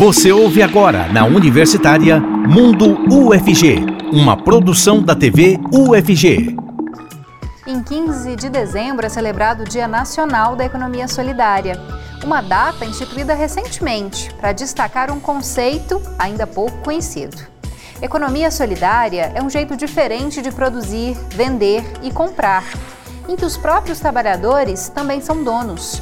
Você ouve agora na Universitária Mundo UFG, uma produção da TV UFG. Em 15 de dezembro é celebrado o Dia Nacional da Economia Solidária, uma data instituída recentemente para destacar um conceito ainda pouco conhecido. Economia solidária é um jeito diferente de produzir, vender e comprar, em que os próprios trabalhadores também são donos.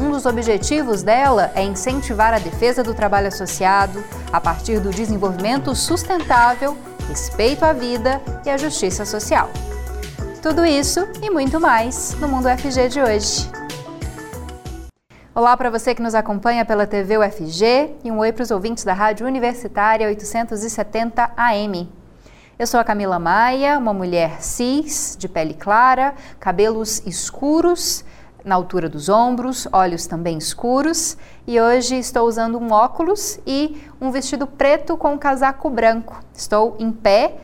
Um dos objetivos dela é incentivar a defesa do trabalho associado a partir do desenvolvimento sustentável, respeito à vida e à justiça social. Tudo isso e muito mais no Mundo FG de hoje. Olá para você que nos acompanha pela TV UFG e um oi para os ouvintes da Rádio Universitária 870 AM. Eu sou a Camila Maia, uma mulher cis, de pele clara, cabelos escuros na altura dos ombros, olhos também escuros, e hoje estou usando um óculos e um vestido preto com um casaco branco. Estou em pé,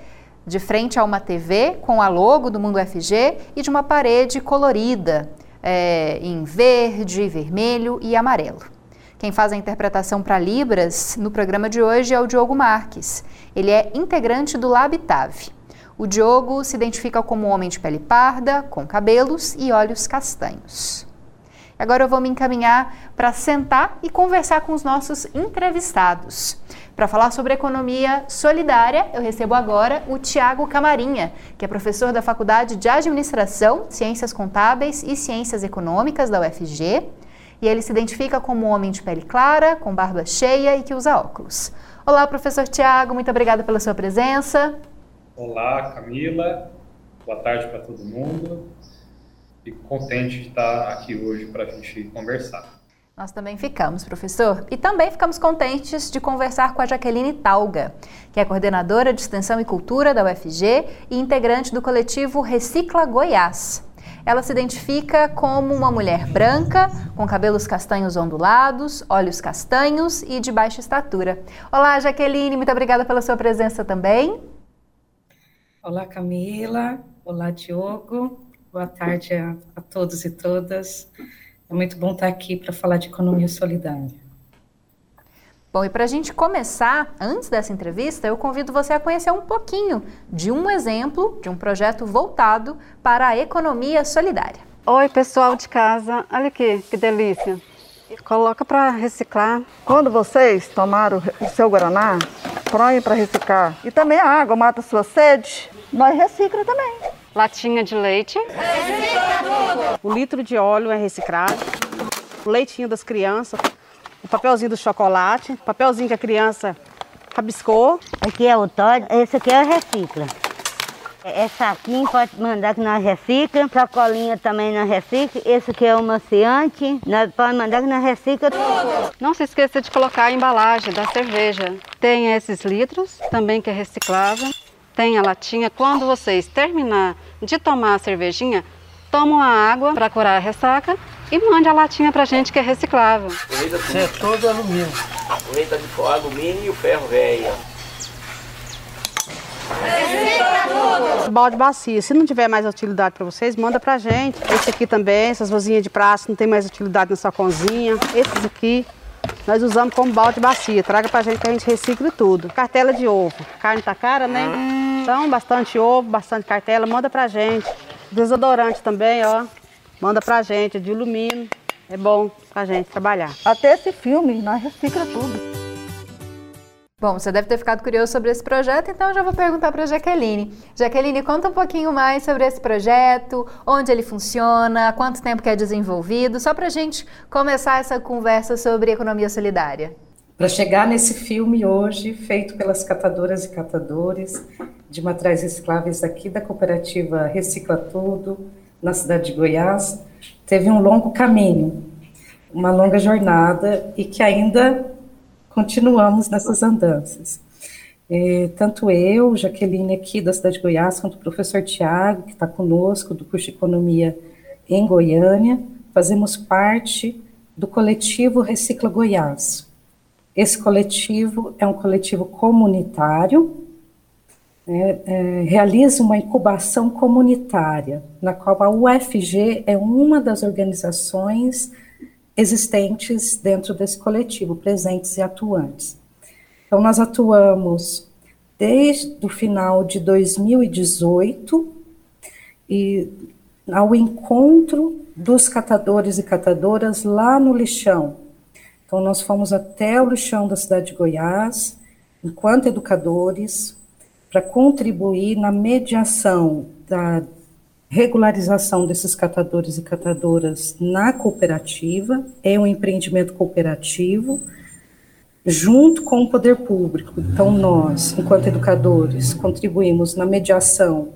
de frente a uma TV com a logo do Mundo FG e de uma parede colorida é, em verde, vermelho e amarelo. Quem faz a interpretação para Libras no programa de hoje é o Diogo Marques. Ele é integrante do Labitave. O Diogo se identifica como um homem de pele parda, com cabelos e olhos castanhos. Agora eu vou me encaminhar para sentar e conversar com os nossos entrevistados. Para falar sobre economia solidária, eu recebo agora o Tiago Camarinha, que é professor da Faculdade de Administração, Ciências Contábeis e Ciências Econômicas da UFG. E ele se identifica como um homem de pele clara, com barba cheia e que usa óculos. Olá, professor Tiago, muito obrigada pela sua presença. Olá, Camila. Boa tarde para todo mundo. Fico contente de estar aqui hoje para a gente conversar. Nós também ficamos, professor. E também ficamos contentes de conversar com a Jaqueline Talga, que é coordenadora de Extensão e Cultura da UFG e integrante do coletivo Recicla Goiás. Ela se identifica como uma mulher branca, com cabelos castanhos ondulados, olhos castanhos e de baixa estatura. Olá, Jaqueline, muito obrigada pela sua presença também. Olá, Camila. Olá, Diogo. Boa tarde a, a todos e todas. É muito bom estar aqui para falar de economia solidária. Bom, e para a gente começar, antes dessa entrevista, eu convido você a conhecer um pouquinho de um exemplo de um projeto voltado para a economia solidária. Oi, pessoal de casa. Olha aqui, que delícia. Coloca para reciclar. Quando vocês tomaram o seu Guaraná, põe para reciclar. E também a água mata a sua sede nós recicla também. Latinha de leite. Recicla tudo. O litro de óleo é reciclado. O leitinho das crianças. O papelzinho do chocolate. O papelzinho que a criança rabiscou. Aqui é o Todd, esse aqui é o recicla. É saquinho, pode mandar que nós recicla. Sacolinha também nós recicla. Esse aqui é o maciante, nós pode mandar que nós recicla. Não se esqueça de colocar a embalagem da cerveja. Tem esses litros, também que é reciclável tem a latinha. Quando vocês terminar de tomar a cervejinha, tomam a água para curar a ressaca e mande a latinha para gente que é reciclável. Isso é todo alumínio. O leite de fora, alumínio e o ferro velho. Balde bacia. Se não tiver mais utilidade para vocês, manda pra gente. Esse aqui também, essas rosinhas de praça, não tem mais utilidade na sua cozinha. Esses aqui, nós usamos como balde bacia. Traga pra gente que a gente recicla tudo. Cartela de ovo. Carne tá cara, né? Então, bastante ovo, bastante cartela. Manda pra gente. Desodorante também, ó. Manda pra gente, de alumínio. É bom pra gente trabalhar. Até esse filme, nós recicla tudo. Bom, você deve ter ficado curioso sobre esse projeto, então eu já vou perguntar para a Jaqueline. Jaqueline, conta um pouquinho mais sobre esse projeto, onde ele funciona, quanto tempo que é desenvolvido, só para a gente começar essa conversa sobre economia solidária. Para chegar nesse filme hoje, feito pelas catadoras e catadores de materiais recicláveis aqui da cooperativa Recicla Tudo, na cidade de Goiás, teve um longo caminho, uma longa jornada e que ainda continuamos nessas andanças. É, tanto eu, Jaqueline, aqui da cidade de Goiás, quanto o professor Tiago, que está conosco, do curso de Economia em Goiânia, fazemos parte do coletivo Recicla Goiás. Esse coletivo é um coletivo comunitário, é, é, realiza uma incubação comunitária, na qual a UFG é uma das organizações existentes dentro desse coletivo, presentes e atuantes. Então, nós atuamos desde o final de 2018 e ao encontro dos catadores e catadoras lá no lixão. Então, nós fomos até o lixão da cidade de Goiás, enquanto educadores, para contribuir na mediação da regularização desses catadores e catadoras na cooperativa, é um empreendimento cooperativo, junto com o poder público. Então, nós, enquanto educadores, contribuímos na mediação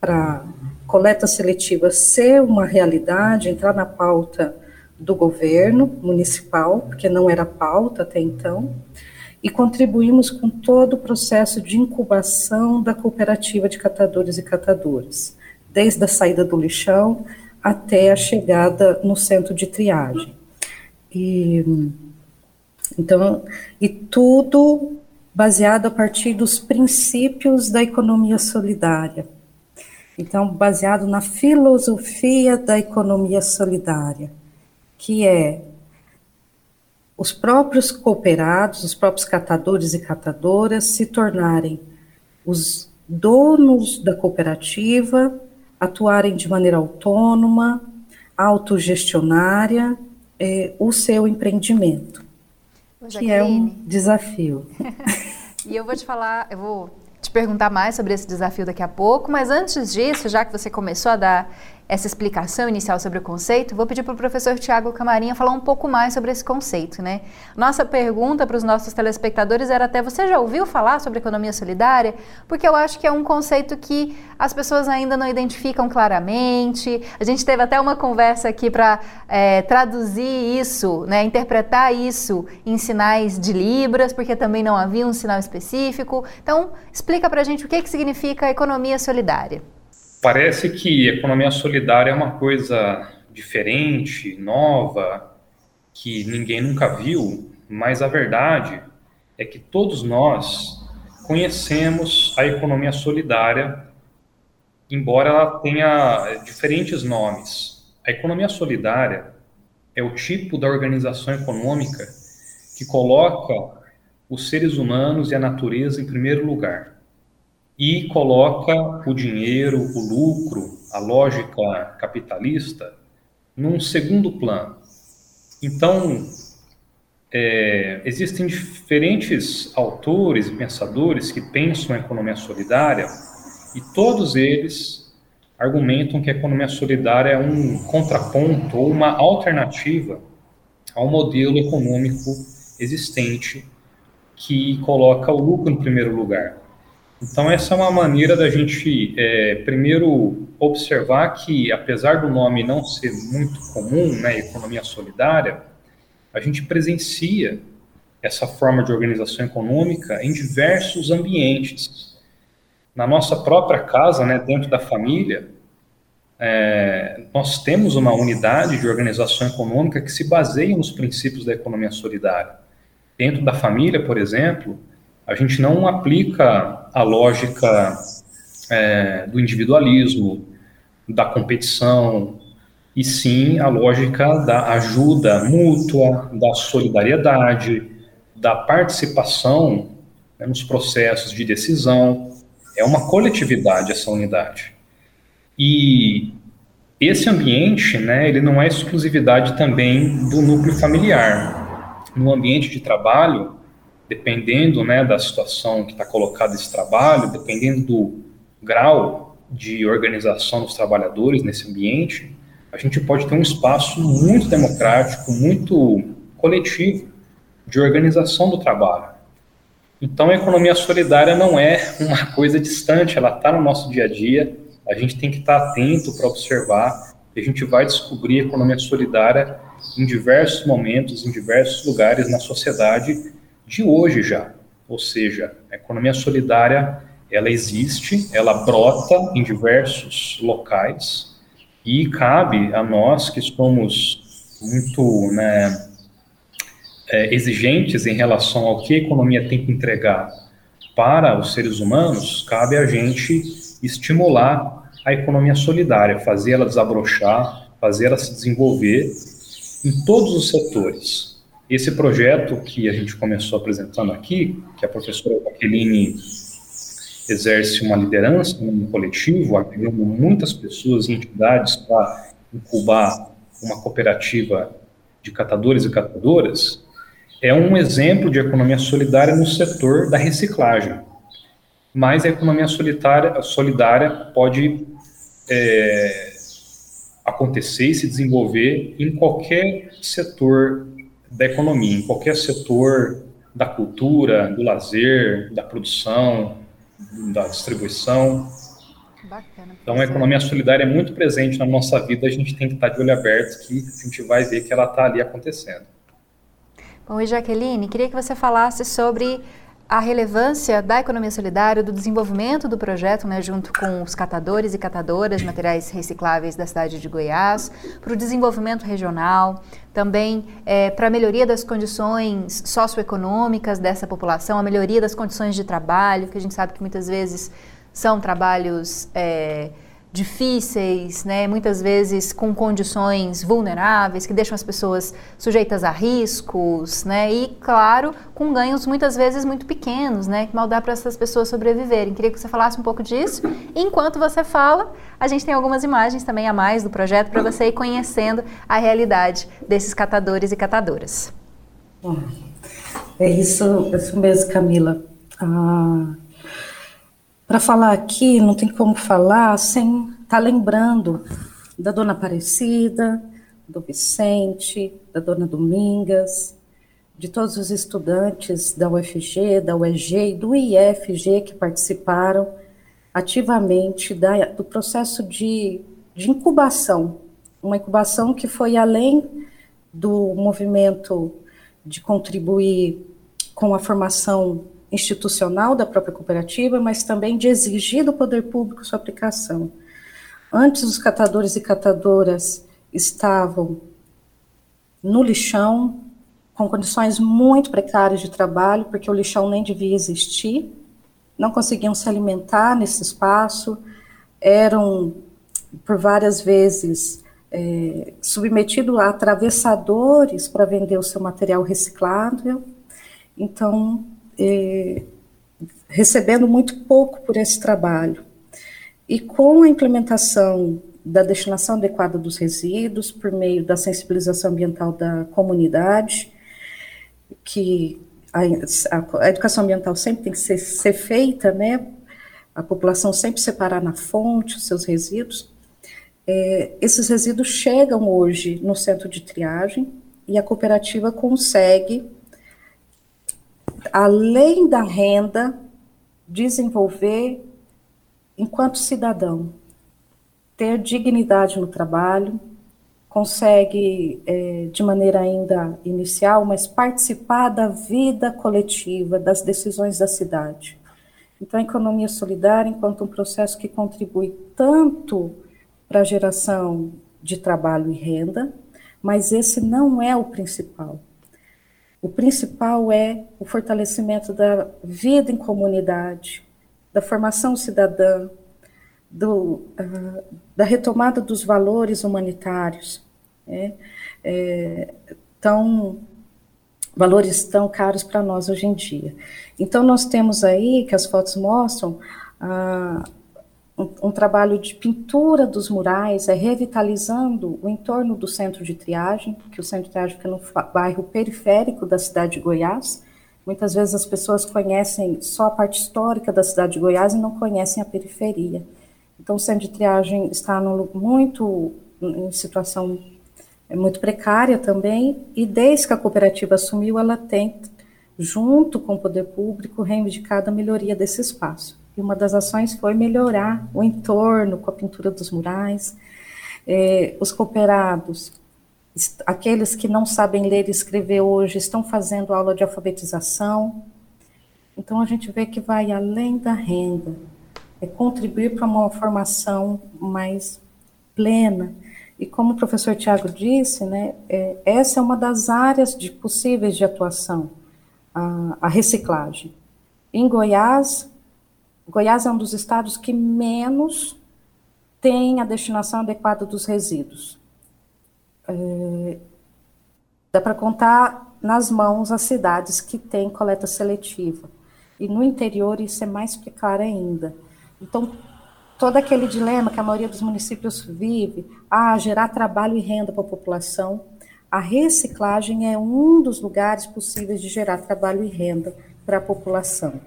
para coleta seletiva ser uma realidade, entrar na pauta do governo municipal, porque não era pauta até então, e contribuímos com todo o processo de incubação da cooperativa de catadores e catadoras, desde a saída do lixão até a chegada no centro de triagem. E então, e tudo baseado a partir dos princípios da economia solidária. Então, baseado na filosofia da economia solidária, que é os próprios cooperados, os próprios catadores e catadoras se tornarem os donos da cooperativa, atuarem de maneira autônoma, autogestionária, eh, o seu empreendimento que é um desafio. e eu vou te falar, eu vou te perguntar mais sobre esse desafio daqui a pouco, mas antes disso, já que você começou a dar essa explicação inicial sobre o conceito, vou pedir para o professor Tiago Camarinha falar um pouco mais sobre esse conceito, né? Nossa pergunta para os nossos telespectadores era até, você já ouviu falar sobre economia solidária? Porque eu acho que é um conceito que as pessoas ainda não identificam claramente. A gente teve até uma conversa aqui para é, traduzir isso, né, interpretar isso em sinais de libras, porque também não havia um sinal específico. Então, explica para a gente o que, que significa economia solidária. Parece que economia solidária é uma coisa diferente, nova, que ninguém nunca viu, mas a verdade é que todos nós conhecemos a economia solidária, embora ela tenha diferentes nomes. A economia solidária é o tipo da organização econômica que coloca os seres humanos e a natureza em primeiro lugar e coloca o dinheiro, o lucro, a lógica capitalista num segundo plano. Então, é, existem diferentes autores e pensadores que pensam a economia solidária e todos eles argumentam que a economia solidária é um contraponto ou uma alternativa ao modelo econômico existente que coloca o lucro em primeiro lugar. Então, essa é uma maneira da gente, é, primeiro, observar que, apesar do nome não ser muito comum, né, economia solidária, a gente presencia essa forma de organização econômica em diversos ambientes. Na nossa própria casa, né, dentro da família, é, nós temos uma unidade de organização econômica que se baseia nos princípios da economia solidária. Dentro da família, por exemplo, a gente não aplica a lógica é, do individualismo, da competição, e sim a lógica da ajuda mútua, da solidariedade, da participação né, nos processos de decisão. É uma coletividade essa unidade. E esse ambiente, né, ele não é exclusividade também do núcleo familiar. No ambiente de trabalho, dependendo né, da situação que está colocado esse trabalho, dependendo do grau de organização dos trabalhadores nesse ambiente, a gente pode ter um espaço muito democrático, muito coletivo de organização do trabalho. Então, a economia solidária não é uma coisa distante, ela está no nosso dia a dia, a gente tem que estar tá atento para observar, e a gente vai descobrir a economia solidária em diversos momentos, em diversos lugares na sociedade, de hoje já. Ou seja, a economia solidária, ela existe, ela brota em diversos locais e cabe a nós que somos muito né, é, exigentes em relação ao que a economia tem que entregar para os seres humanos, cabe a gente estimular a economia solidária, fazer ela desabrochar, fazer ela se desenvolver em todos os setores. Esse projeto que a gente começou apresentando aqui, que a professora Jaqueline exerce uma liderança no coletivo, agregando muitas pessoas e entidades para incubar uma cooperativa de catadores e catadoras, é um exemplo de economia solidária no setor da reciclagem. Mas a economia solidária, solidária pode é, acontecer e se desenvolver em qualquer setor da economia, em qualquer setor da cultura, do lazer, da produção, da distribuição. Bacana, então, a economia solidária é muito presente na nossa vida, a gente tem que estar de olho aberto que a gente vai ver que ela está ali acontecendo. Bom, e Jaqueline, queria que você falasse sobre a relevância da economia solidária, do desenvolvimento do projeto, né, junto com os catadores e catadoras de materiais recicláveis da cidade de Goiás, para o desenvolvimento regional, também é, para a melhoria das condições socioeconômicas dessa população, a melhoria das condições de trabalho, que a gente sabe que muitas vezes são trabalhos é, difíceis, né, muitas vezes com condições vulneráveis, que deixam as pessoas sujeitas a riscos, né, e, claro, com ganhos muitas vezes muito pequenos, né, que mal dá para essas pessoas sobreviverem. Queria que você falasse um pouco disso. Enquanto você fala, a gente tem algumas imagens também a mais do projeto para você ir conhecendo a realidade desses catadores e catadoras. É isso, é isso mesmo, Camila. Ah, para falar aqui, não tem como falar sem estar tá lembrando da Dona Aparecida, do Vicente, da Dona Domingas, de todos os estudantes da UFG, da UEG e do IFG que participaram ativamente da, do processo de, de incubação, uma incubação que foi além do movimento de contribuir com a formação institucional da própria cooperativa, mas também de exigir do poder público sua aplicação. Antes, os catadores e catadoras estavam no lixão, com condições muito precárias de trabalho, porque o lixão nem devia existir, não conseguiam se alimentar nesse espaço, eram, por várias vezes, é, submetidos a atravessadores para vender o seu material reciclável. Então, é, recebendo muito pouco por esse trabalho. E com a implementação da destinação adequada dos resíduos, por meio da sensibilização ambiental da comunidade, que a, a, a educação ambiental sempre tem que ser, ser, feita, né? A população sempre separar na fonte os seus resíduos. É, esses resíduos chegam hoje no centro de triagem e a cooperativa consegue além da renda, desenvolver enquanto cidadão, ter dignidade no trabalho, consegue, é, de maneira ainda inicial, mas participar da vida coletiva, das decisões da cidade. Então, a economia solidária, enquanto um processo que contribui tanto para a geração de trabalho e renda, mas esse não é o principal. O principal é o fortalecimento da vida em comunidade, da formação cidadã, do, uh, da retomada dos valores humanitários, né? é, tão, valores tão caros para nós hoje em dia. Então, nós temos aí, que as fotos mostram, uh, um, trabalho de pintura dos murais, é revitalizando o entorno do centro de triagem, que o centro de triagem fica no bairro periférico da cidade de Goiás. Muitas vezes as pessoas conhecem só a parte histórica da cidade de Goiás e não conhecem a periferia. Então, o centro de triagem está no, muito em situação é, muito precária também, e desde que a cooperativa assumiu, ela tem, junto com o poder público, reivindicado a melhoria desse espaço. E uma das ações foi melhorar o entorno com a pintura dos murais. É, os cooperados, aqueles que não sabem ler e escrever hoje, estão fazendo aula de alfabetização. Então, a gente vê que vai além da renda, é contribuir para uma formação mais plena. E como o professor Tiago disse, né, é, essa é uma das áreas de possíveis de atuação, a, a reciclagem. Em Goiás, Goiás é um dos estados que menos tem a destinação adequada dos resíduos. É, Dá para contar nas mãos as cidades que têm coleta seletiva. E no interior isso é mais precário ainda. Então, todo aquele dilema que a maioria dos municípios vive, ah, gerar trabalho e renda para a população, a reciclagem é um dos lugares possíveis de gerar trabalho e renda para a população.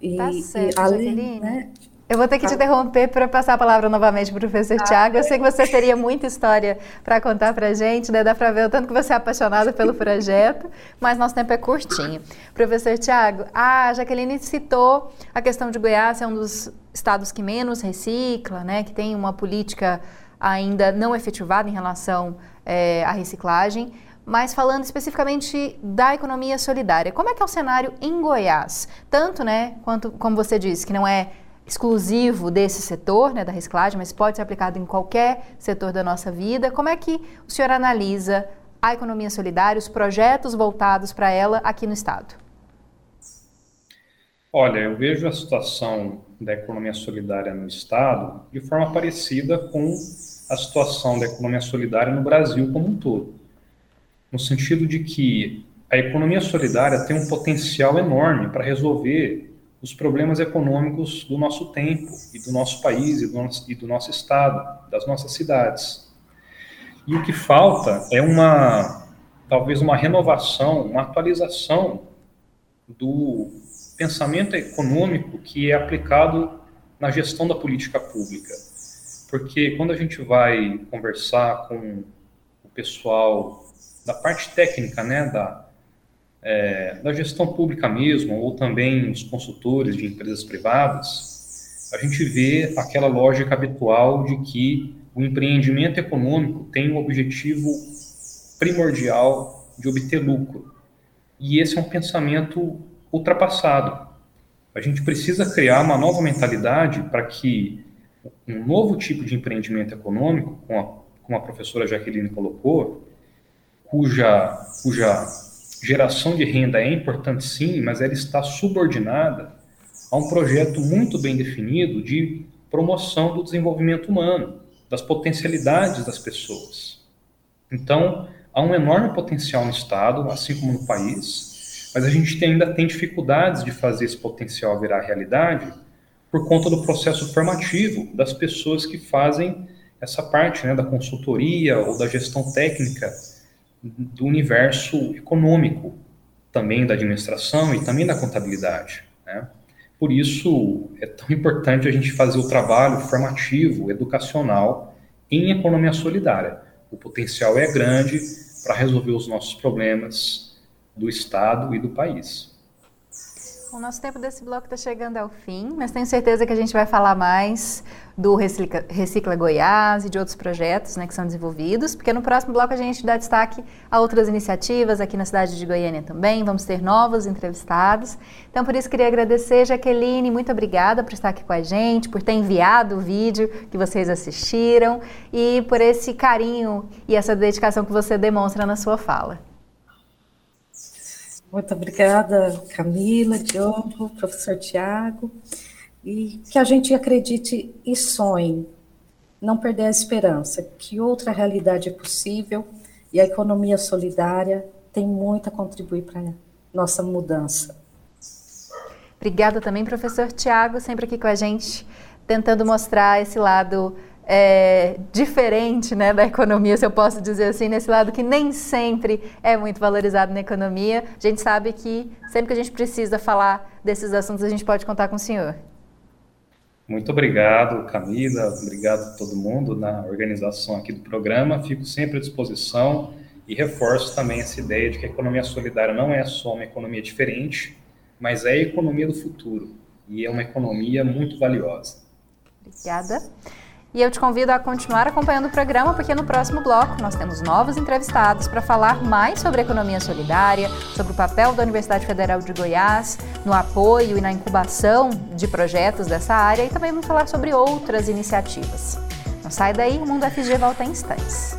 E, tá certo, e além, né, eu vou ter que te interromper para passar a palavra novamente para o professor ah, Tiago. Eu sei que você teria muita história para contar para a gente, né? dá para ver o tanto que você é apaixonado pelo projeto, mas nosso tempo é curtinho. Professor Tiago, a Jaqueline citou a questão de Goiás, é um dos estados que menos recicla, né? que tem uma política ainda não efetivada em relação é, à reciclagem. Mas falando especificamente da economia solidária, como é que é o cenário em Goiás? Tanto, né, quanto, como você disse, que não é exclusivo desse setor, né, da reciclagem, mas pode ser aplicado em qualquer setor da nossa vida. Como é que o senhor analisa a economia solidária, os projetos voltados para ela aqui no Estado? Olha, eu vejo a situação da economia solidária no Estado de forma parecida com a situação da economia solidária no Brasil como um todo. No sentido de que a economia solidária tem um potencial enorme para resolver os problemas econômicos do nosso tempo e do nosso país e do nosso, e do nosso estado, das nossas cidades. E o que falta é uma, talvez uma renovação, uma atualização do pensamento econômico que é aplicado na gestão da política pública. Porque quando a gente vai conversar com o pessoal da parte técnica, né, da, é, da gestão pública mesmo, ou também os consultores de empresas privadas, a gente vê aquela lógica habitual de que o empreendimento econômico tem o objetivo primordial de obter lucro. E esse é um pensamento ultrapassado. A gente precisa criar uma nova mentalidade para que um novo tipo de empreendimento econômico, como a, como a professora Jaqueline colocou, cuja, cuja geração de renda é importante sim, mas ela está subordinada a um projeto muito bem definido de promoção do desenvolvimento humano, das potencialidades das pessoas. Então, há um enorme potencial no Estado, assim como no país, mas a gente ainda tem dificuldades de fazer esse potencial virar realidade por conta do processo formativo das pessoas que fazem essa parte né, da consultoria ou da gestão técnica do universo econômico, também da administração e também da contabilidade. Né? Por isso, é tão importante a gente fazer o trabalho formativo, educacional, em economia solidária. O potencial é grande para resolver os nossos problemas do Estado e do país. O nosso tempo desse bloco está chegando ao fim, mas tenho certeza que a gente vai falar mais do Recicla, Recicla Goiás e de outros projetos né, que são desenvolvidos, porque no próximo bloco a gente dá destaque a outras iniciativas aqui na cidade de Goiânia também. Vamos ter novos entrevistados. Então, por isso, queria agradecer, Jaqueline, muito obrigada por estar aqui com a gente, por ter enviado o vídeo que vocês assistiram e por esse carinho e essa dedicação que você demonstra na sua fala. Muito obrigada, Camila, Diogo, professor Tiago. E que a gente acredite e sonhe, não perder a esperança, que outra realidade é possível e a economia solidária tem muito a contribuir para nossa mudança. Obrigada também, professor Tiago, sempre aqui com a gente, tentando mostrar esse lado é, diferente né, da economia, se eu posso dizer assim, nesse lado que nem sempre é muito valorizado na economia. A gente sabe que sempre que a gente precisa falar desses assuntos, a gente pode contar com o senhor. Muito obrigado, Camila, obrigado a todo mundo na organização aqui do programa. Fico sempre à disposição e reforço também essa ideia de que a economia solidária não é só uma economia diferente, mas é a economia do futuro e é uma economia muito valiosa. Obrigada. E eu te convido a continuar acompanhando o programa, porque no próximo bloco nós temos novos entrevistados para falar mais sobre economia solidária, sobre o papel da Universidade Federal de Goiás no apoio e na incubação de projetos dessa área e também vamos falar sobre outras iniciativas. Não sai daí, o Mundo FG volta em instantes.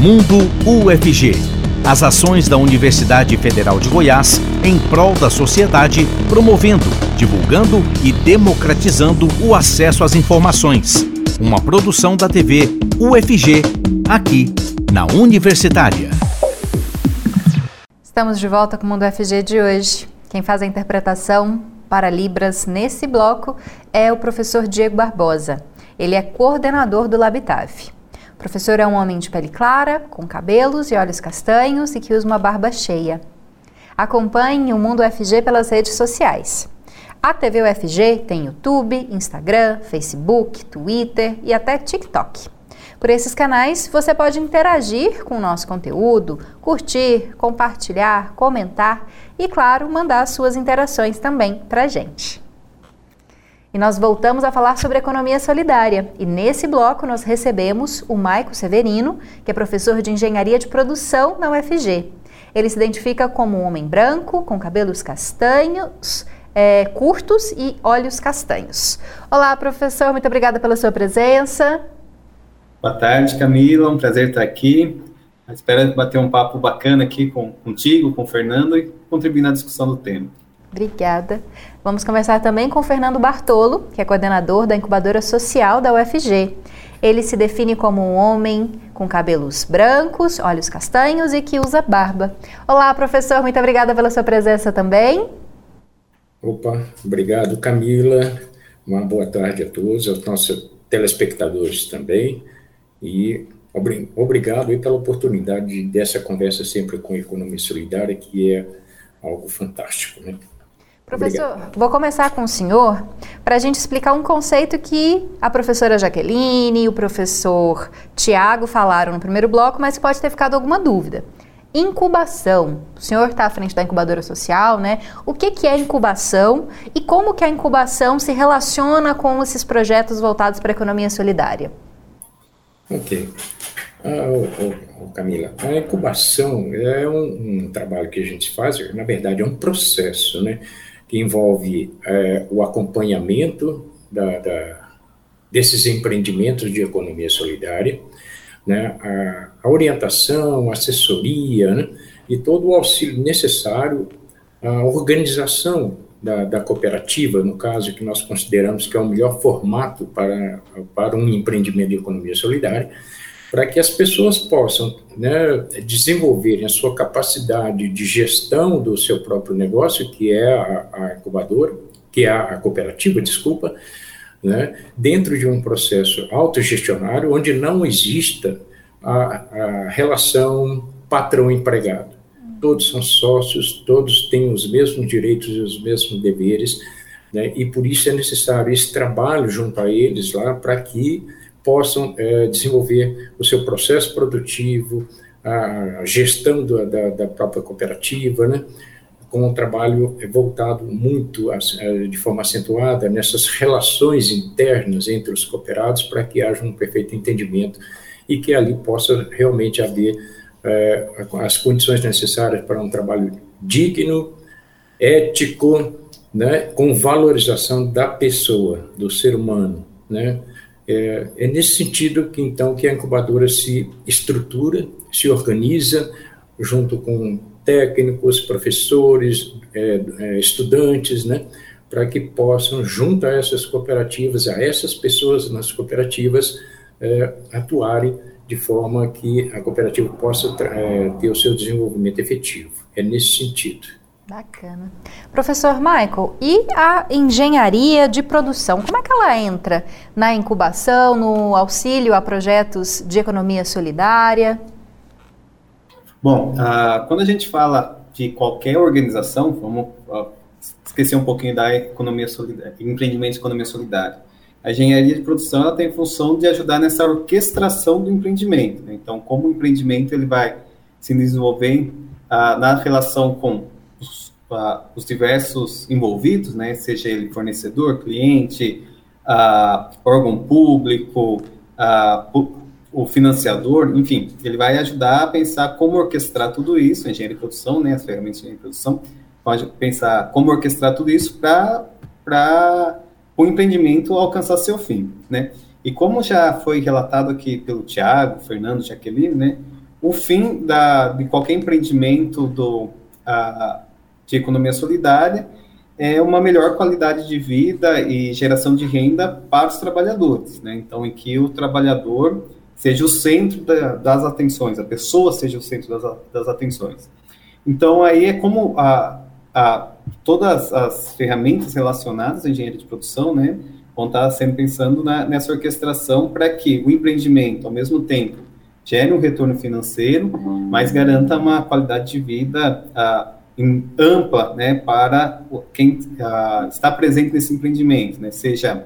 Mundo UFG as ações da Universidade Federal de Goiás em prol da sociedade, promovendo, divulgando e democratizando o acesso às informações. Uma produção da TV UFG, aqui na Universitária. Estamos de volta com o Mundo FG de hoje. Quem faz a interpretação para Libras nesse bloco é o professor Diego Barbosa. Ele é coordenador do Labitave. Professor é um homem de pele clara, com cabelos e olhos castanhos e que usa uma barba cheia. Acompanhe o Mundo FG pelas redes sociais. A TV UFG tem YouTube, Instagram, Facebook, Twitter e até TikTok. Por esses canais, você pode interagir com o nosso conteúdo, curtir, compartilhar, comentar e, claro, mandar suas interações também para gente. E nós voltamos a falar sobre economia solidária. E nesse bloco nós recebemos o Maico Severino, que é professor de engenharia de produção na UFG. Ele se identifica como um homem branco, com cabelos castanhos, é, curtos e olhos castanhos. Olá, professor, muito obrigada pela sua presença. Boa tarde, Camila, um prazer estar aqui. Espero bater um papo bacana aqui com, contigo, com o Fernando e contribuir na discussão do tema. Obrigada. Vamos conversar também com Fernando Bartolo, que é coordenador da incubadora social da UFG. Ele se define como um homem com cabelos brancos, olhos castanhos e que usa barba. Olá, professor, muito obrigada pela sua presença também. Opa, obrigado, Camila. Uma boa tarde a todos, aos nossos telespectadores também. E obrigado pela oportunidade dessa conversa sempre com a Economia Solidária, que é algo fantástico, né? Professor, Obrigado. vou começar com o senhor para a gente explicar um conceito que a professora Jaqueline e o professor Tiago falaram no primeiro bloco, mas pode ter ficado alguma dúvida. Incubação. O senhor está à frente da incubadora social, né? O que, que é incubação e como que a incubação se relaciona com esses projetos voltados para a economia solidária? Ok. Ah, oh, oh, Camila, a incubação é um, um trabalho que a gente faz, na verdade é um processo, né? Que envolve é, o acompanhamento da, da, desses empreendimentos de economia solidária, né, a, a orientação, a assessoria né, e todo o auxílio necessário à organização da, da, cooperativa, no caso que nós consideramos que é o melhor formato para, para um empreendimento de economia solidária, para que as pessoas possam né, desenvolverem a sua capacidade de gestão do seu próprio negócio, que é a, a incubadora, que é a, cooperativa, desculpa, né, dentro de um processo autogestionário onde não exista a, a relação patrão-empregado. Todos são sócios, todos têm os mesmos direitos e os mesmos deveres, né, e por isso é necessário esse trabalho junto a eles lá para que possam é, desenvolver o seu processo produtivo, a gestão da, da, da própria cooperativa, né, com um trabalho voltado muito a, de forma acentuada nessas relações internas entre os cooperados para que haja um perfeito entendimento e que ali possa realmente haver é, as condições necessárias para um trabalho digno, ético, né, com valorização da pessoa, do ser humano, né, é, é, nesse sentido que então que a incubadora se estrutura, se organiza junto com técnicos, professores, é, é, estudantes, né, para que possam junto a essas cooperativas, a essas pessoas nas cooperativas é, atuarem de forma que a cooperativa possa é, ter o seu desenvolvimento efetivo. É nesse sentido. Bacana. Professor Michael, e a engenharia de produção, como é que ela entra na incubação, no auxílio a projetos de economia solidária? Bom, uh, quando a gente fala de qualquer organização, vamos uh, esquecer um pouquinho da economia solidária, empreendimento de economia solidária. A engenharia de produção ela tem função de ajudar nessa orquestração do empreendimento. Né? Então, como o empreendimento ele vai se desenvolver uh, na relação com os, uh, os diversos envolvidos, né, seja ele fornecedor, cliente, órgão público, o financiador, enfim, ele vai ajudar a pensar como orquestrar tudo isso, engenharia de produção, né, as ferramentas de engenharia de produção, pode pensar como orquestrar tudo isso para o empreendimento alcançar seu fim, né? E como já foi relatado aqui pelo Tiago, Fernando, Jaqueline, né, o fim da, de qualquer empreendimento do, a, de economia solidária é uma melhor qualidade de vida e geração de renda para os trabalhadores, né? Então, em que o trabalhador seja o centro da, das atenções, a pessoa seja o centro das, das atenções. Então, aí é como a, a, todas as ferramentas relacionadas à engenharia de produção, né, vão estar sempre pensando na, nessa orquestração para que o empreendimento, ao mesmo tempo, gere um retorno financeiro, mas garanta uma qualidade de vida uh, em, ampla né, para quem está presente nesse empreendimento, né, seja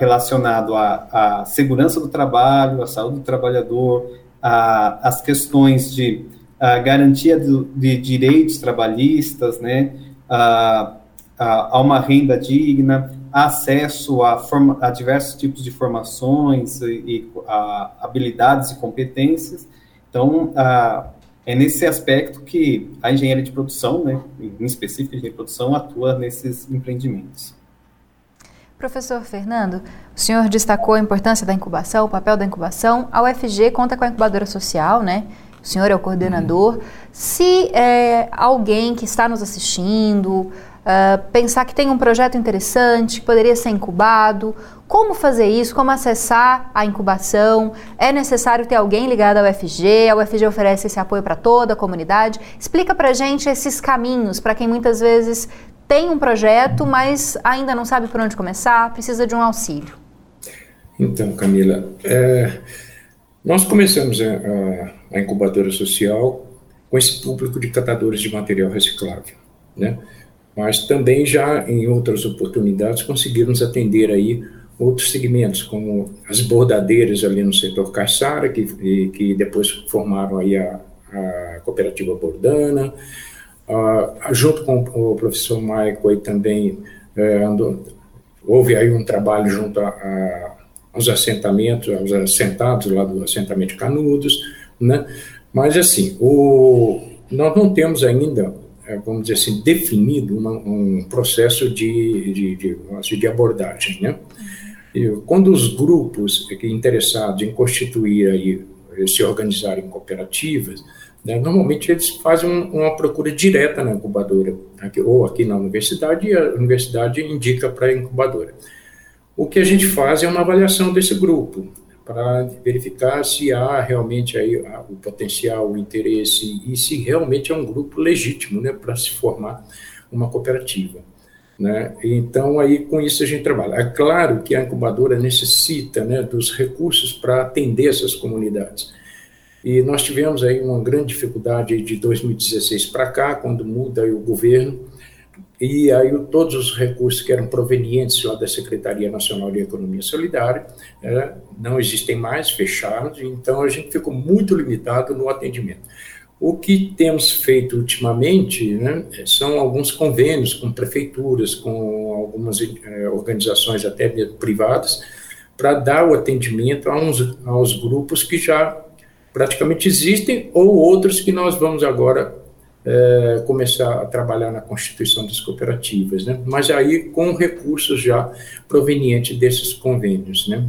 relacionado à, à, segurança do trabalho, à saúde do trabalhador, às questões de garantia do, de direitos trabalhistas, né, a, a, uma renda digna, acesso a, forma, a diversos tipos de formações e, e habilidades e competências. Então, a, é nesse aspecto que a engenharia de produção, né, em específico a engenharia de produção, atua nesses empreendimentos. Professor Fernando, o senhor destacou a importância da incubação, o papel da incubação. A UFG conta com a incubadora social, né? O senhor é o coordenador. Uhum. Se é, alguém que está nos assistindo uh, pensar que tem um projeto interessante, que poderia ser incubado, como fazer isso? Como acessar a incubação? É necessário ter alguém ligado ao UFG? A UFG oferece esse apoio para toda a comunidade? Explica para gente esses caminhos para quem muitas vezes tem um projeto, mas ainda não sabe por onde começar, precisa de um auxílio. Então, Camila, é, nós começamos a, a, incubadora social com esse público de catadores de material reciclável, né? Mas também já em outras oportunidades conseguimos atender aí outros segmentos, como as bordadeiras ali no setor Caixara, que, que depois formaram aí a, a cooperativa Bordana, uh, junto com o professor Maico aí também uh, andou, houve aí um trabalho junto a, a, aos assentamentos, aos assentados lá do assentamento Canudos, né? Mas assim, o, nós não temos ainda vamos dizer assim, definido uma, um processo de, de, de, de abordagem, né? quando os grupos interessados em constituir aí, se organizarem em cooperativas, né, normalmente eles fazem uma procura direta na incubadora, aqui, ou aqui na universidade, e a universidade indica para a incubadora. O que a gente faz é uma avaliação desse grupo, para verificar se há realmente aí o potencial, o interesse, e se realmente é um grupo legítimo né, para se formar uma cooperativa. Né? Então, aí com isso a gente trabalha. É claro que a incubadora necessita né, dos recursos para atender essas comunidades. E nós tivemos aí uma grande dificuldade de 2016 para cá, quando muda o governo, e aí todos os recursos que eram provenientes lá da Secretaria Nacional de Economia Solidária é, não existem mais, fecharam, então a gente ficou muito limitado no atendimento. O que temos feito ultimamente né, são alguns convênios com prefeituras, com algumas eh, organizações até privadas, para dar o atendimento a uns, aos grupos que já praticamente existem ou outros que nós vamos agora eh, começar a trabalhar na constituição das cooperativas, né? mas aí com recursos já provenientes desses convênios. Né?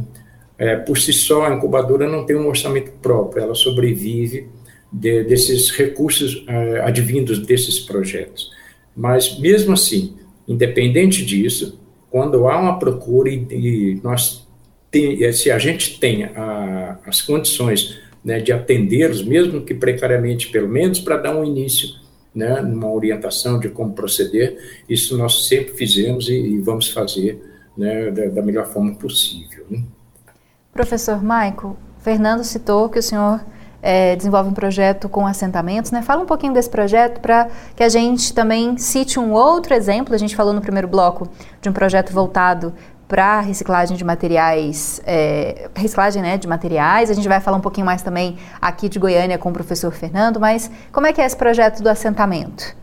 Eh, por si só, a incubadora não tem um orçamento próprio, ela sobrevive de, desses recursos uh, advindos desses projetos. Mas, mesmo assim, independente disso, quando há uma procura e, e nós tem, se a gente tem a, as condições né, de atendê-los, mesmo que precariamente, pelo menos para dar um início, né, numa orientação de como proceder, isso nós sempre fizemos e, e vamos fazer né, da, da, melhor forma possível. Né? Professor Maico, Fernando citou que o senhor é, desenvolve um projeto com assentamentos, né? Fala um pouquinho desse projeto para que a gente também cite um outro exemplo. A gente falou no primeiro bloco de um projeto voltado para reciclagem de materiais, é, reciclagem né, de materiais. A gente vai falar um pouquinho mais também aqui de Goiânia com o professor Fernando, mas como é que é esse projeto do assentamento?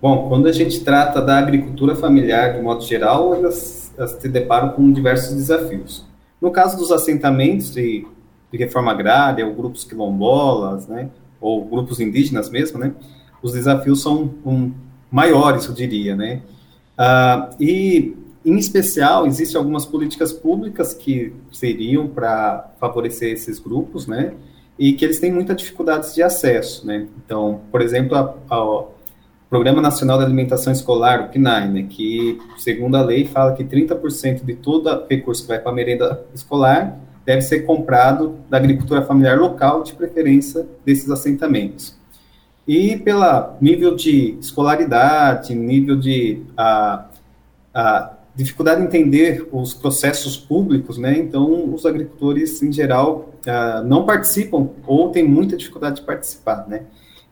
Bom, quando a gente trata da agricultura familiar de modo geral, elas, elas se deparam com diversos desafios. No caso dos assentamentos e de reforma agrária, ou grupos quilombolas, né, ou grupos indígenas mesmo, né, os desafios são um, maiores, eu diria, né, uh, e, em especial, existem algumas políticas públicas que seriam para favorecer esses grupos, né, e que eles têm muita dificuldades de acesso, né, então, por exemplo, a, a Programa Nacional de Alimentação Escolar, o PNAE, né, que, segundo a lei, fala que 30% de todo recurso que vai para a merenda escolar deve ser comprado da agricultura familiar local, de preferência desses assentamentos. E pela nível de escolaridade, nível de a, a dificuldade de entender os processos públicos, né? Então, os agricultores, em geral, uh, não participam ou têm muita dificuldade de participar, né?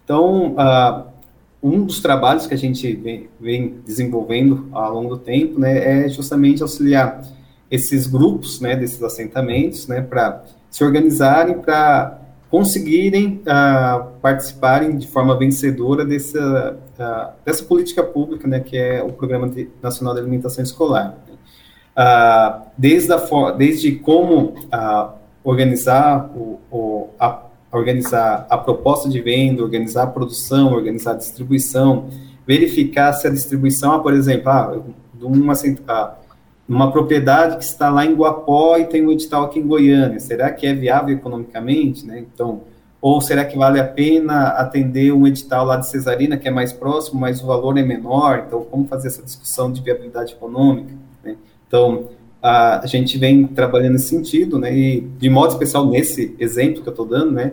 Então, uh, um dos trabalhos que a gente vem, vem, desenvolvendo ao longo do tempo, né, é justamente auxiliar esses grupos, né, desses assentamentos, né, para se organizarem para conseguirem uh, participarem de forma vencedora dessa, uh, dessa política pública, né, que é o Programa de, Nacional de Alimentação Escolar. Uh, desde, a, desde como organizar, o, o a, organizar a proposta de venda, organizar a produção, organizar a distribuição, verificar se a distribuição, por exemplo, ah, uma, numa propriedade que está lá em Guapó e tem um edital aqui em Goiânia, será que é viável economicamente, né? Então, ou será que vale a pena atender um edital lá de Cesarina, que é mais próximo, mas o valor é menor? Então, como fazer essa discussão de viabilidade econômica? Né? Então, a, gente vem trabalhando nesse sentido, né? E de modo especial nesse exemplo que eu estou dando, né?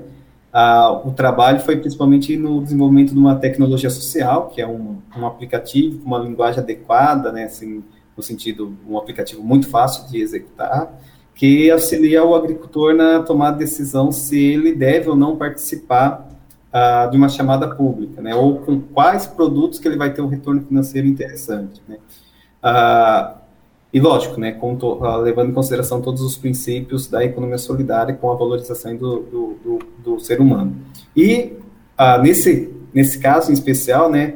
A, o trabalho foi principalmente no desenvolvimento de uma tecnologia social, que é um, um aplicativo com uma linguagem adequada, né? Assim, no sentido um aplicativo muito fácil de executar, que auxilia o agricultor na tomada de decisão se ele deve ou não participar uh, de uma chamada pública, né, ou com quais produtos que ele vai ter um retorno financeiro interessante, né. Uh, e lógico, né, uh, levando em consideração todos os princípios da economia solidária com a valorização do, do, do, do ser humano. E nesse, nesse caso em especial, né,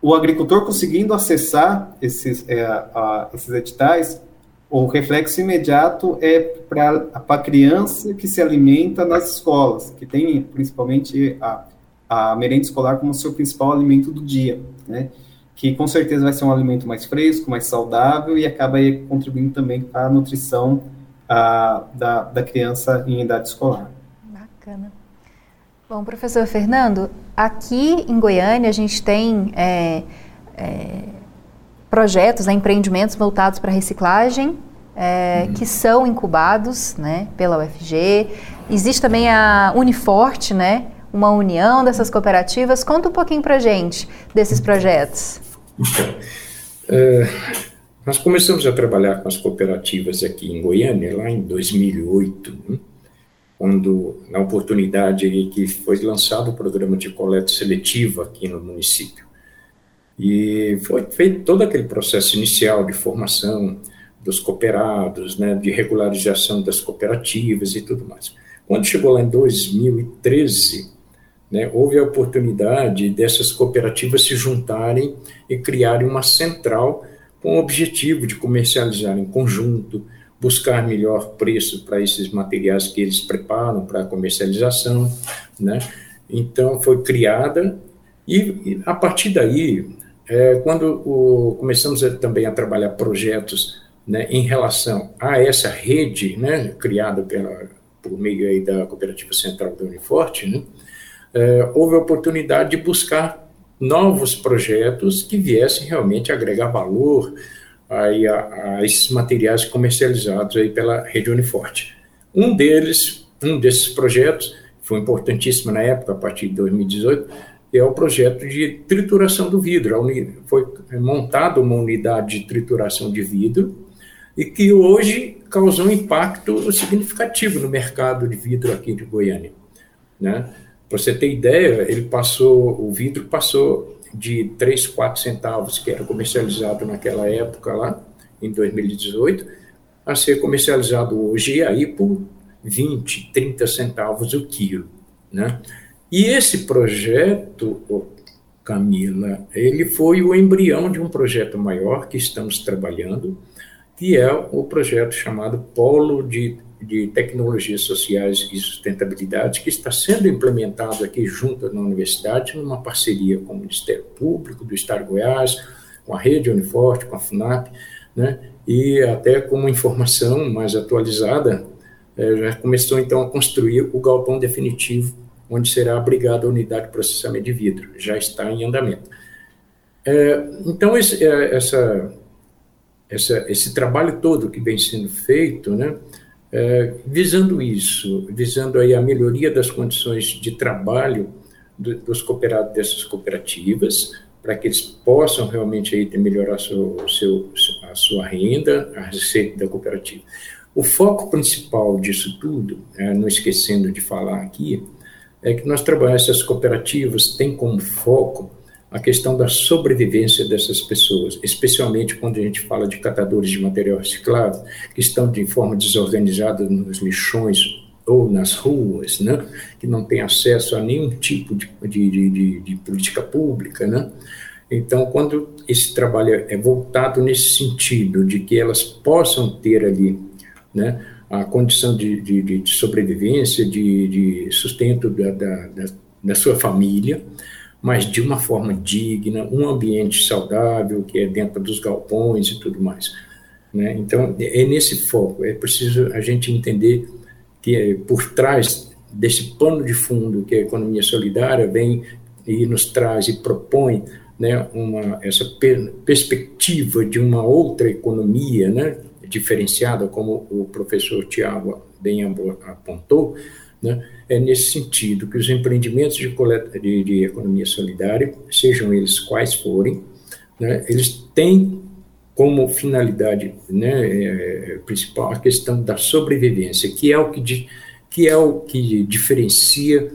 o agricultor conseguindo acessar esses, é, a, esses editais, o reflexo imediato é para a criança que se alimenta nas escolas, que tem principalmente a, a merenda escolar como seu principal alimento do dia, né? que com certeza vai ser um alimento mais fresco, mais saudável e acaba contribuindo também para a nutrição a, da, da criança em idade escolar. Bacana. Bom, professor Fernando, aqui em Goiânia a gente tem é, é, projetos, né, empreendimentos voltados para reciclagem, é, uhum. que são incubados né, pela UFG. Existe também a Uniforte, né, uma união dessas cooperativas. Conta um pouquinho para a gente desses projetos. É, nós começamos a trabalhar com as cooperativas aqui em Goiânia lá em 2008, né? quando, na oportunidade que foi lançado o programa de coleta seletiva aqui no município. E foi feito todo aquele processo inicial de formação dos cooperados, né, de regularização das cooperativas e tudo mais. Quando chegou lá em 2013, né, houve a oportunidade dessas cooperativas se juntarem e criarem uma central com o objetivo de comercializar em conjunto, buscar melhor preço para esses materiais que eles preparam para comercialização, né? Então foi criada e, a partir daí, é, quando o, começamos a, também a trabalhar projetos né, em relação a essa rede, né, criada pela, por meio aí da cooperativa central da Uniforte, né, é, houve a oportunidade de buscar novos projetos que viessem realmente agregar valor aí a, a, esses materiais comercializados aí pela rede Uniforte. Um deles, um desses projetos, foi importantíssimo na época, a partir de 2018, é o projeto de trituração do vidro. Foi montada uma unidade de trituração de vidro e que hoje causou um impacto significativo no mercado de vidro aqui de Goiânia. Né? Para você ter ideia, ele passou, o vidro passou de 3, 4 centavos, que era comercializado naquela época lá, em 2018, a ser comercializado hoje aí por 20, 30 centavos o quilo, né? E esse projeto, Camila, ele foi o embrião de um projeto maior que estamos trabalhando, que é o projeto chamado Polo de de Tecnologias Sociais e Sustentabilidade, que está sendo implementado aqui junto na universidade, numa parceria com o Ministério Público do Estado de Goiás, com a Rede Uniforte, com a FUNAP, né, e até como informação mais atualizada, é, já começou então a construir o galpão definitivo, onde será abrigada a unidade de processamento de vidro, já está em andamento. É, então, esse, é, essa essa, esse trabalho todo que vem sendo feito, né, é, visando isso, visando aí a melhoria das condições de trabalho do, dos cooperados dessas cooperativas, para que eles possam realmente aí melhorar seu, seu, a sua renda, a receita da cooperativa. O foco principal disso tudo, é, não esquecendo de falar aqui, é que nós trabalhamos, essas cooperativas têm como foco a questão da sobrevivência dessas pessoas, especialmente quando a gente fala de catadores de material reciclado, que estão de forma desorganizada nos lixões ou nas ruas, né, que não têm acesso a nenhum tipo de, de, de, de política pública, né, então, quando esse trabalho é voltado nesse sentido, de que elas possam ter ali né, a condição de, de, de sobrevivência, de, de sustento da, da, da, sua família, mas de uma forma digna, um ambiente saudável, que é dentro dos galpões e tudo mais. Né? Então, é nesse foco, é preciso a gente entender que é, por trás desse pano de fundo que a economia solidária vem e nos traz e propõe né, uma, essa per perspectiva de uma outra economia né, diferenciada, como o professor Tiago bem apontou, né, é nesse sentido que os empreendimentos de, coleta, de, de economia solidária, sejam eles quais forem, né, eles têm como finalidade né, é, principal a questão da sobrevivência, que é o que, que, é o que diferencia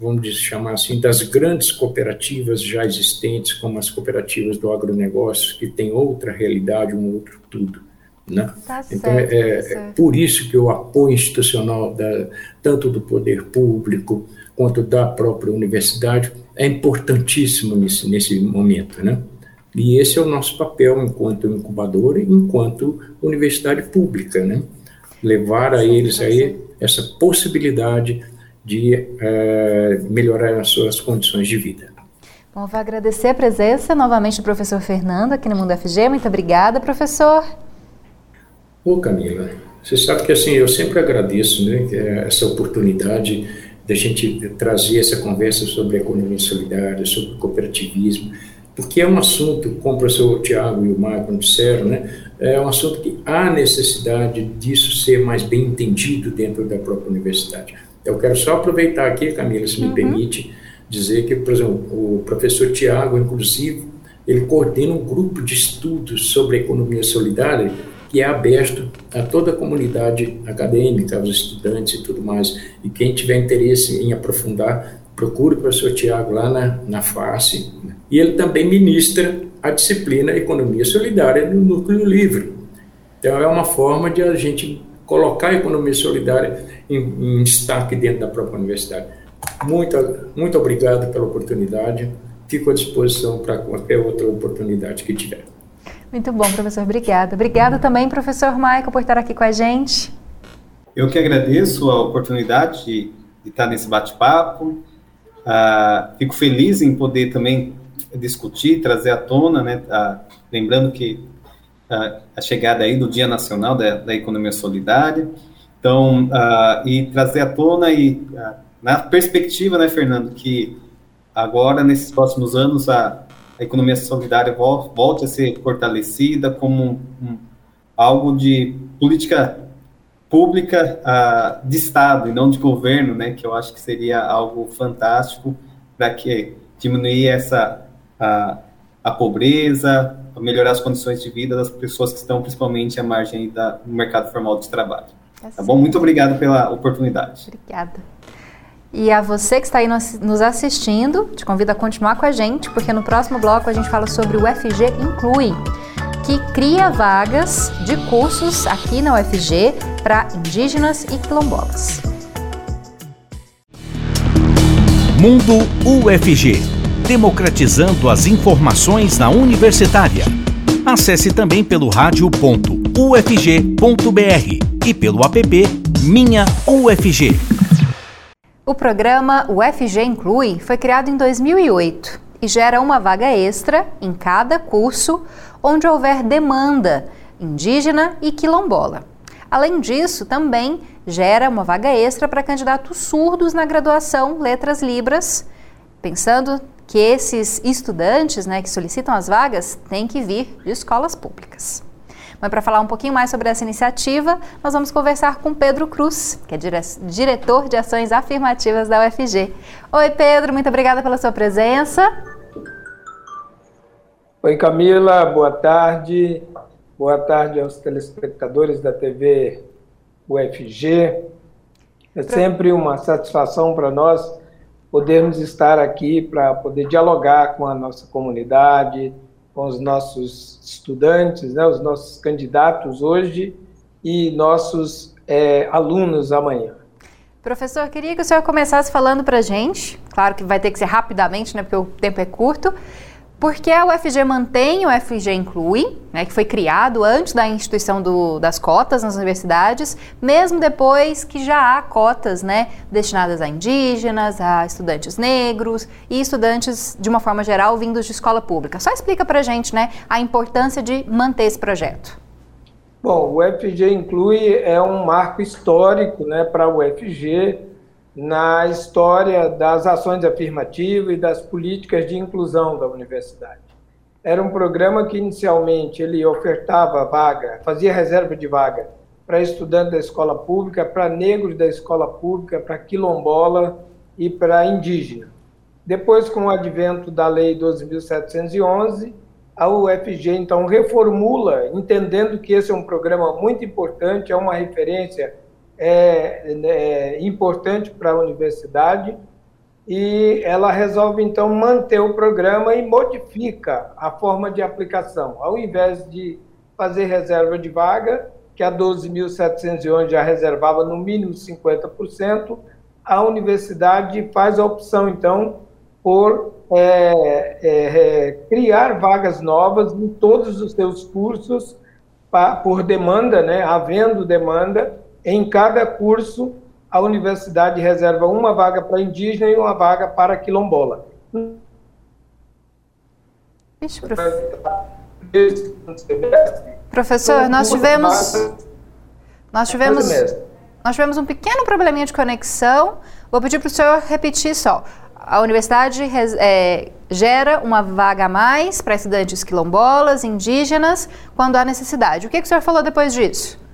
vamos chamar assim, das grandes cooperativas já existentes, como as cooperativas do agronegócio, que tem outra realidade, um outro tudo. Né? Tá então, certo, é, é, é por isso que o apoio institucional, da, tanto do poder público quanto da própria universidade, é importantíssimo nesse, nesse momento. Né? E esse é o nosso papel enquanto incubadora e enquanto universidade pública, né? levar a eles aí essa possibilidade de uh, melhorar as suas condições de vida. Bom, vou agradecer a presença novamente do professor Fernando aqui no Mundo FG. Muito obrigada, professor. Ô, Camila, você sabe que assim, eu sempre agradeço né, é essa oportunidade de a gente trazer essa conversa sobre economia solidária, sobre cooperativismo, porque é um assunto, como o professor Tiago e o Marco disseram, né, é um assunto que há necessidade disso ser mais bem entendido dentro da própria universidade. Eu quero só aproveitar aqui, Camila, se me uhum. permite, dizer que, por exemplo, o professor Tiago, inclusive, ele coordena um grupo de estudos sobre economia solidária que é aberto a toda a comunidade acadêmica, aos estudantes e tudo mais. E quem tiver interesse em aprofundar, procure o professor Tiago lá na, na face. E ele também ministra a disciplina Economia Solidária no Núcleo Livre. Então, é uma forma de a gente colocar a economia solidária em, em destaque dentro da própria universidade. Muito, muito obrigado pela oportunidade. Fico à disposição para qualquer outra oportunidade que tiver. Muito bom, professor. Obrigada. Obrigada também, professor Michael, por estar aqui com a gente. Eu que agradeço a oportunidade de, estar nesse bate-papo. Uh, fico feliz em poder também discutir, trazer à tona, né? Uh, lembrando que uh, a chegada aí do Dia Nacional da, da Economia Solidária. Então, e trazer à tona e na perspectiva, né, Fernando, que agora, nesses próximos anos, a, a economia solidária volte a ser fortalecida como um, algo de política pública uh, de Estado e não de governo, né, que eu acho que seria algo fantástico para que diminuir essa a, a pobreza, melhorar as condições de vida das pessoas que estão principalmente à margem da, do mercado formal de trabalho. Tá, tá bom? Muito obrigado pela oportunidade. Obrigada. E a você que está aí nos assistindo, te convido a continuar com a gente, porque no próximo bloco a gente fala sobre o UFG Inclui, que cria vagas de cursos aqui na UFG para indígenas e quilombolas. Mundo UFG democratizando as informações na universitária. Acesse também pelo rádio.ufg.br e pelo app Minha UFG. O programa UFG Inclui foi criado em 2008 e gera uma vaga extra em cada curso onde houver demanda indígena e quilombola. Além disso, também gera uma vaga extra para candidatos surdos na graduação Letras Libras, pensando que esses estudantes né, que solicitam as vagas têm que vir de escolas públicas. Mas para falar um pouquinho mais sobre essa iniciativa, nós vamos conversar com Pedro Cruz, que é dire diretor de ações afirmativas da UFG. Oi, Pedro, muito obrigada pela sua presença. Oi, Camila, boa tarde. Boa tarde aos telespectadores da TV UFG. É sempre uma satisfação para nós podermos estar aqui para poder dialogar com a nossa comunidade, com os nossos estudantes, né, os nossos candidatos hoje e nossos é, alunos amanhã. Professor, queria que o senhor começasse falando para a gente, claro que vai ter que ser rapidamente, né, porque o tempo é curto, porque a UFG mantém o UFG Inclui, né, que foi criado antes da instituição do, das cotas nas universidades, mesmo depois que já há cotas né, destinadas a indígenas, a estudantes negros e estudantes, de uma forma geral, vindos de escola pública. Só explica para a gente né, a importância de manter esse projeto. Bom, o UFG Inclui é um marco histórico né, para a UFG, na história das ações afirmativas e das políticas de inclusão da universidade. Era um programa que inicialmente ele ofertava vaga, fazia reserva de vaga para estudantes da escola pública, para negros da escola pública, para quilombola e para indígena. Depois, com o advento da Lei 12.711, a UFG então reformula, entendendo que esse é um programa muito importante, é uma referência é, é importante para a universidade e ela resolve então manter o programa e modifica a forma de aplicação. Ao invés de fazer reserva de vaga, que a 12.711 já reservava no mínimo 50%, a universidade faz a opção então por é, é, criar vagas novas em todos os seus cursos pra, por demanda, né, havendo demanda, em cada curso, a universidade reserva uma vaga para indígena e uma vaga para quilombola. Ixi, Professor, nós tivemos. Nós tivemos. Nós tivemos um pequeno probleminha de conexão. Vou pedir para o senhor repetir só. A universidade é, gera uma vaga a mais para estudantes quilombolas, indígenas, quando há necessidade. O que, que o senhor falou depois disso?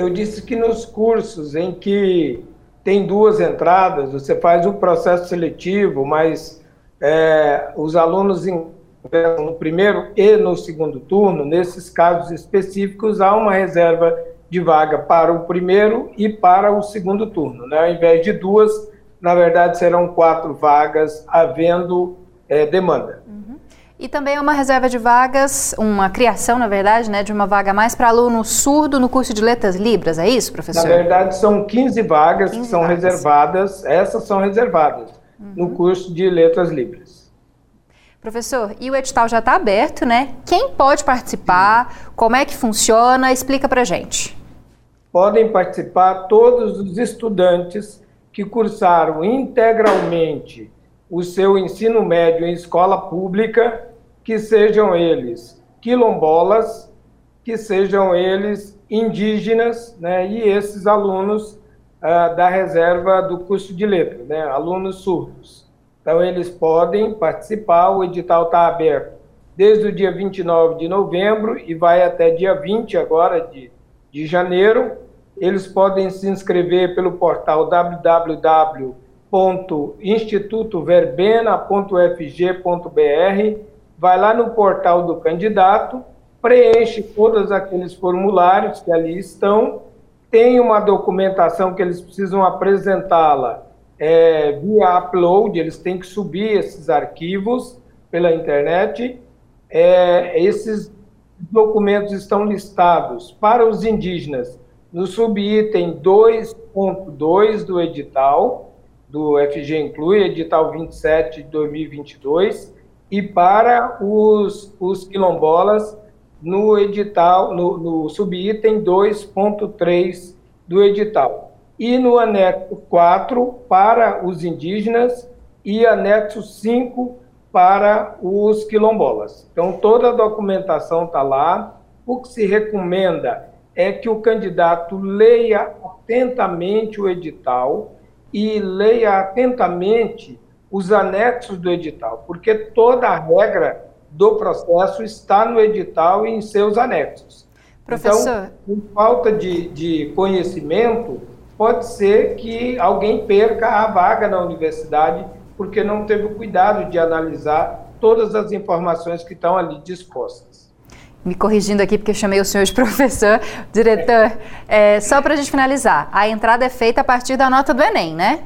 Eu disse que nos cursos em que tem duas entradas, você faz o processo seletivo, mas é, os alunos ingressam no primeiro e no segundo turno, nesses casos específicos, há uma reserva de vaga para o primeiro e para o segundo turno. Né? Ao invés de duas, na verdade, serão quatro vagas, havendo é, demanda. E também é uma reserva de vagas, uma criação, na verdade, né, de uma vaga mais para aluno surdo no curso de Letras Libras, é isso, professor? Na verdade, são 15 vagas 15 que são vagas. reservadas, essas são reservadas uhum. no curso de Letras Libras. Professor, e o edital já está aberto, né? Quem pode participar? Como é que funciona? Explica para gente. Podem participar todos os estudantes que cursaram integralmente o seu ensino médio em escola pública que sejam eles quilombolas, que sejam eles indígenas, né, e esses alunos uh, da reserva do curso de letras, né, alunos surdos. Então, eles podem participar, o edital está aberto desde o dia 29 de novembro e vai até dia 20 agora de, de janeiro. Eles podem se inscrever pelo portal www.institutoverbena.fg.br vai lá no portal do candidato, preenche todos aqueles formulários que ali estão, tem uma documentação que eles precisam apresentá-la é, via upload, eles têm que subir esses arquivos pela internet. É, esses documentos estão listados para os indígenas no subitem 2.2 do edital, do FG Inclui, edital 27 de 2022, e para os, os quilombolas no edital, no, no subitem 2.3 do edital. E no anexo 4 para os indígenas e anexo 5 para os quilombolas. Então, toda a documentação está lá. O que se recomenda é que o candidato leia atentamente o edital e leia atentamente os anexos do edital, porque toda a regra do processo está no edital e em seus anexos. Professor. Então, por falta de, de conhecimento, pode ser que alguém perca a vaga na universidade porque não teve o cuidado de analisar todas as informações que estão ali dispostas. Me corrigindo aqui, porque eu chamei o senhor de professor. Diretor, é, só para a gente finalizar, a entrada é feita a partir da nota do Enem, né?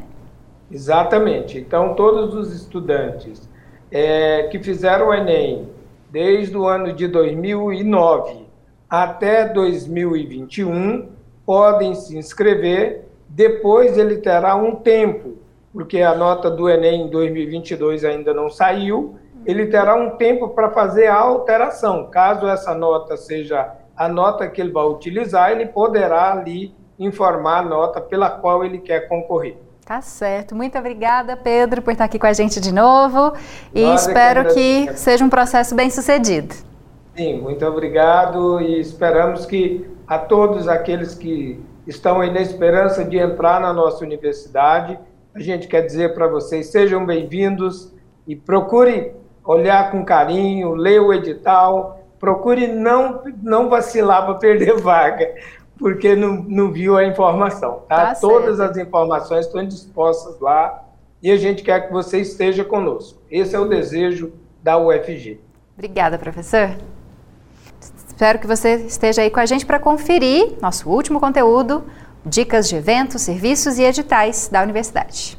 Exatamente. Então, todos os estudantes é, que fizeram o Enem desde o ano de 2009 até 2021 podem se inscrever. Depois ele terá um tempo, porque a nota do Enem em 2022 ainda não saiu. Ele terá um tempo para fazer a alteração. Caso essa nota seja a nota que ele vai utilizar, ele poderá ali informar a nota pela qual ele quer concorrer. Tá certo. Muito obrigada, Pedro, por estar aqui com a gente de novo. E Nós espero que, que seja um processo bem sucedido. Sim, muito obrigado e esperamos que a todos aqueles que estão aí na esperança de entrar na nossa universidade, a gente quer dizer para vocês, sejam bem-vindos e procure olhar com carinho, ler o edital, procure não, não vacilar para perder vaga, porque não, não viu a informação. Tá? tá Todas as informações estão dispostas lá e a gente quer que você esteja conosco. Esse é o desejo da UFG. Obrigada, professor. Espero que você esteja aí com a gente para conferir nosso último conteúdo, dicas de eventos, serviços e editais da universidade.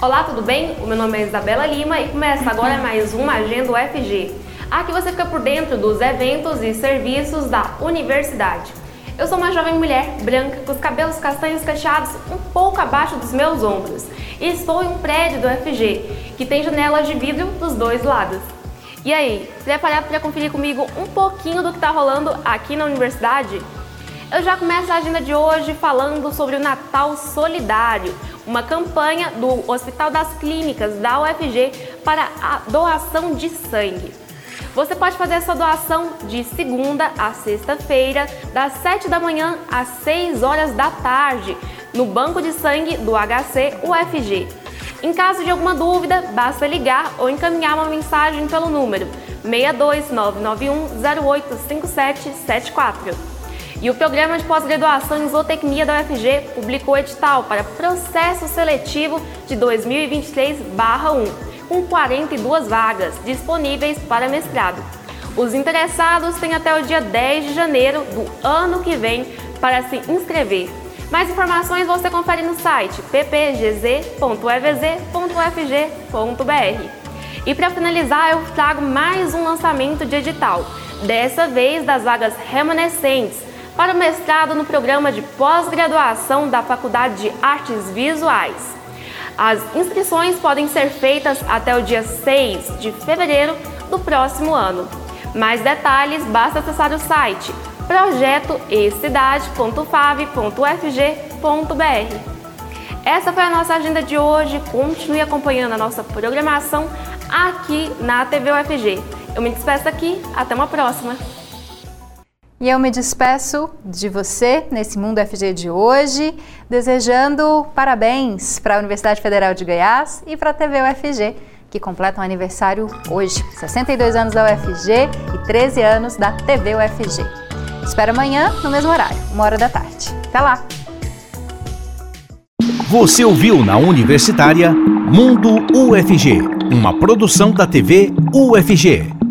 Olá, tudo bem? O meu nome é Isabela Lima e começa agora mais uma Agenda UFG. Aqui você fica por dentro dos eventos e serviços da universidade. Eu sou uma jovem mulher branca com os cabelos castanhos cacheados um pouco abaixo dos meus ombros e estou em um prédio do UFG que tem janelas de vidro dos dois lados. E aí, preparado para conferir comigo um pouquinho do que está rolando aqui na universidade? Eu já começo a agenda de hoje falando sobre o Natal Solidário, uma campanha do Hospital das Clínicas da UFG para a doação de sangue. Você pode fazer essa doação de segunda a sexta-feira, das 7 da manhã às 6 horas da tarde, no Banco de Sangue do HC UFG. Em caso de alguma dúvida, basta ligar ou encaminhar uma mensagem pelo número 62991085774. E o programa de pós-graduação em zootecnia da UFG publicou edital para processo seletivo de 2023/1, com 42 vagas disponíveis para mestrado. Os interessados têm até o dia 10 de janeiro do ano que vem para se inscrever. Mais informações você confere no site ppgz.evz.ufg.br. E para finalizar, eu trago mais um lançamento de edital, dessa vez das vagas remanescentes para o mestrado no programa de pós-graduação da Faculdade de Artes Visuais. As inscrições podem ser feitas até o dia 6 de fevereiro do próximo ano. Mais detalhes, basta acessar o site projetoecidade.fav.ufg.br. Essa foi a nossa agenda de hoje. Continue acompanhando a nossa programação aqui na TV UFG. Eu me despeço aqui, até uma próxima. E eu me despeço de você nesse Mundo FG de hoje, desejando parabéns para a Universidade Federal de Goiás e para a TV UFG, que completam aniversário hoje, 62 anos da UFG e 13 anos da TV UFG. Espero amanhã no mesmo horário, uma hora da tarde. Até lá! Você ouviu na Universitária Mundo UFG, uma produção da TV UFG.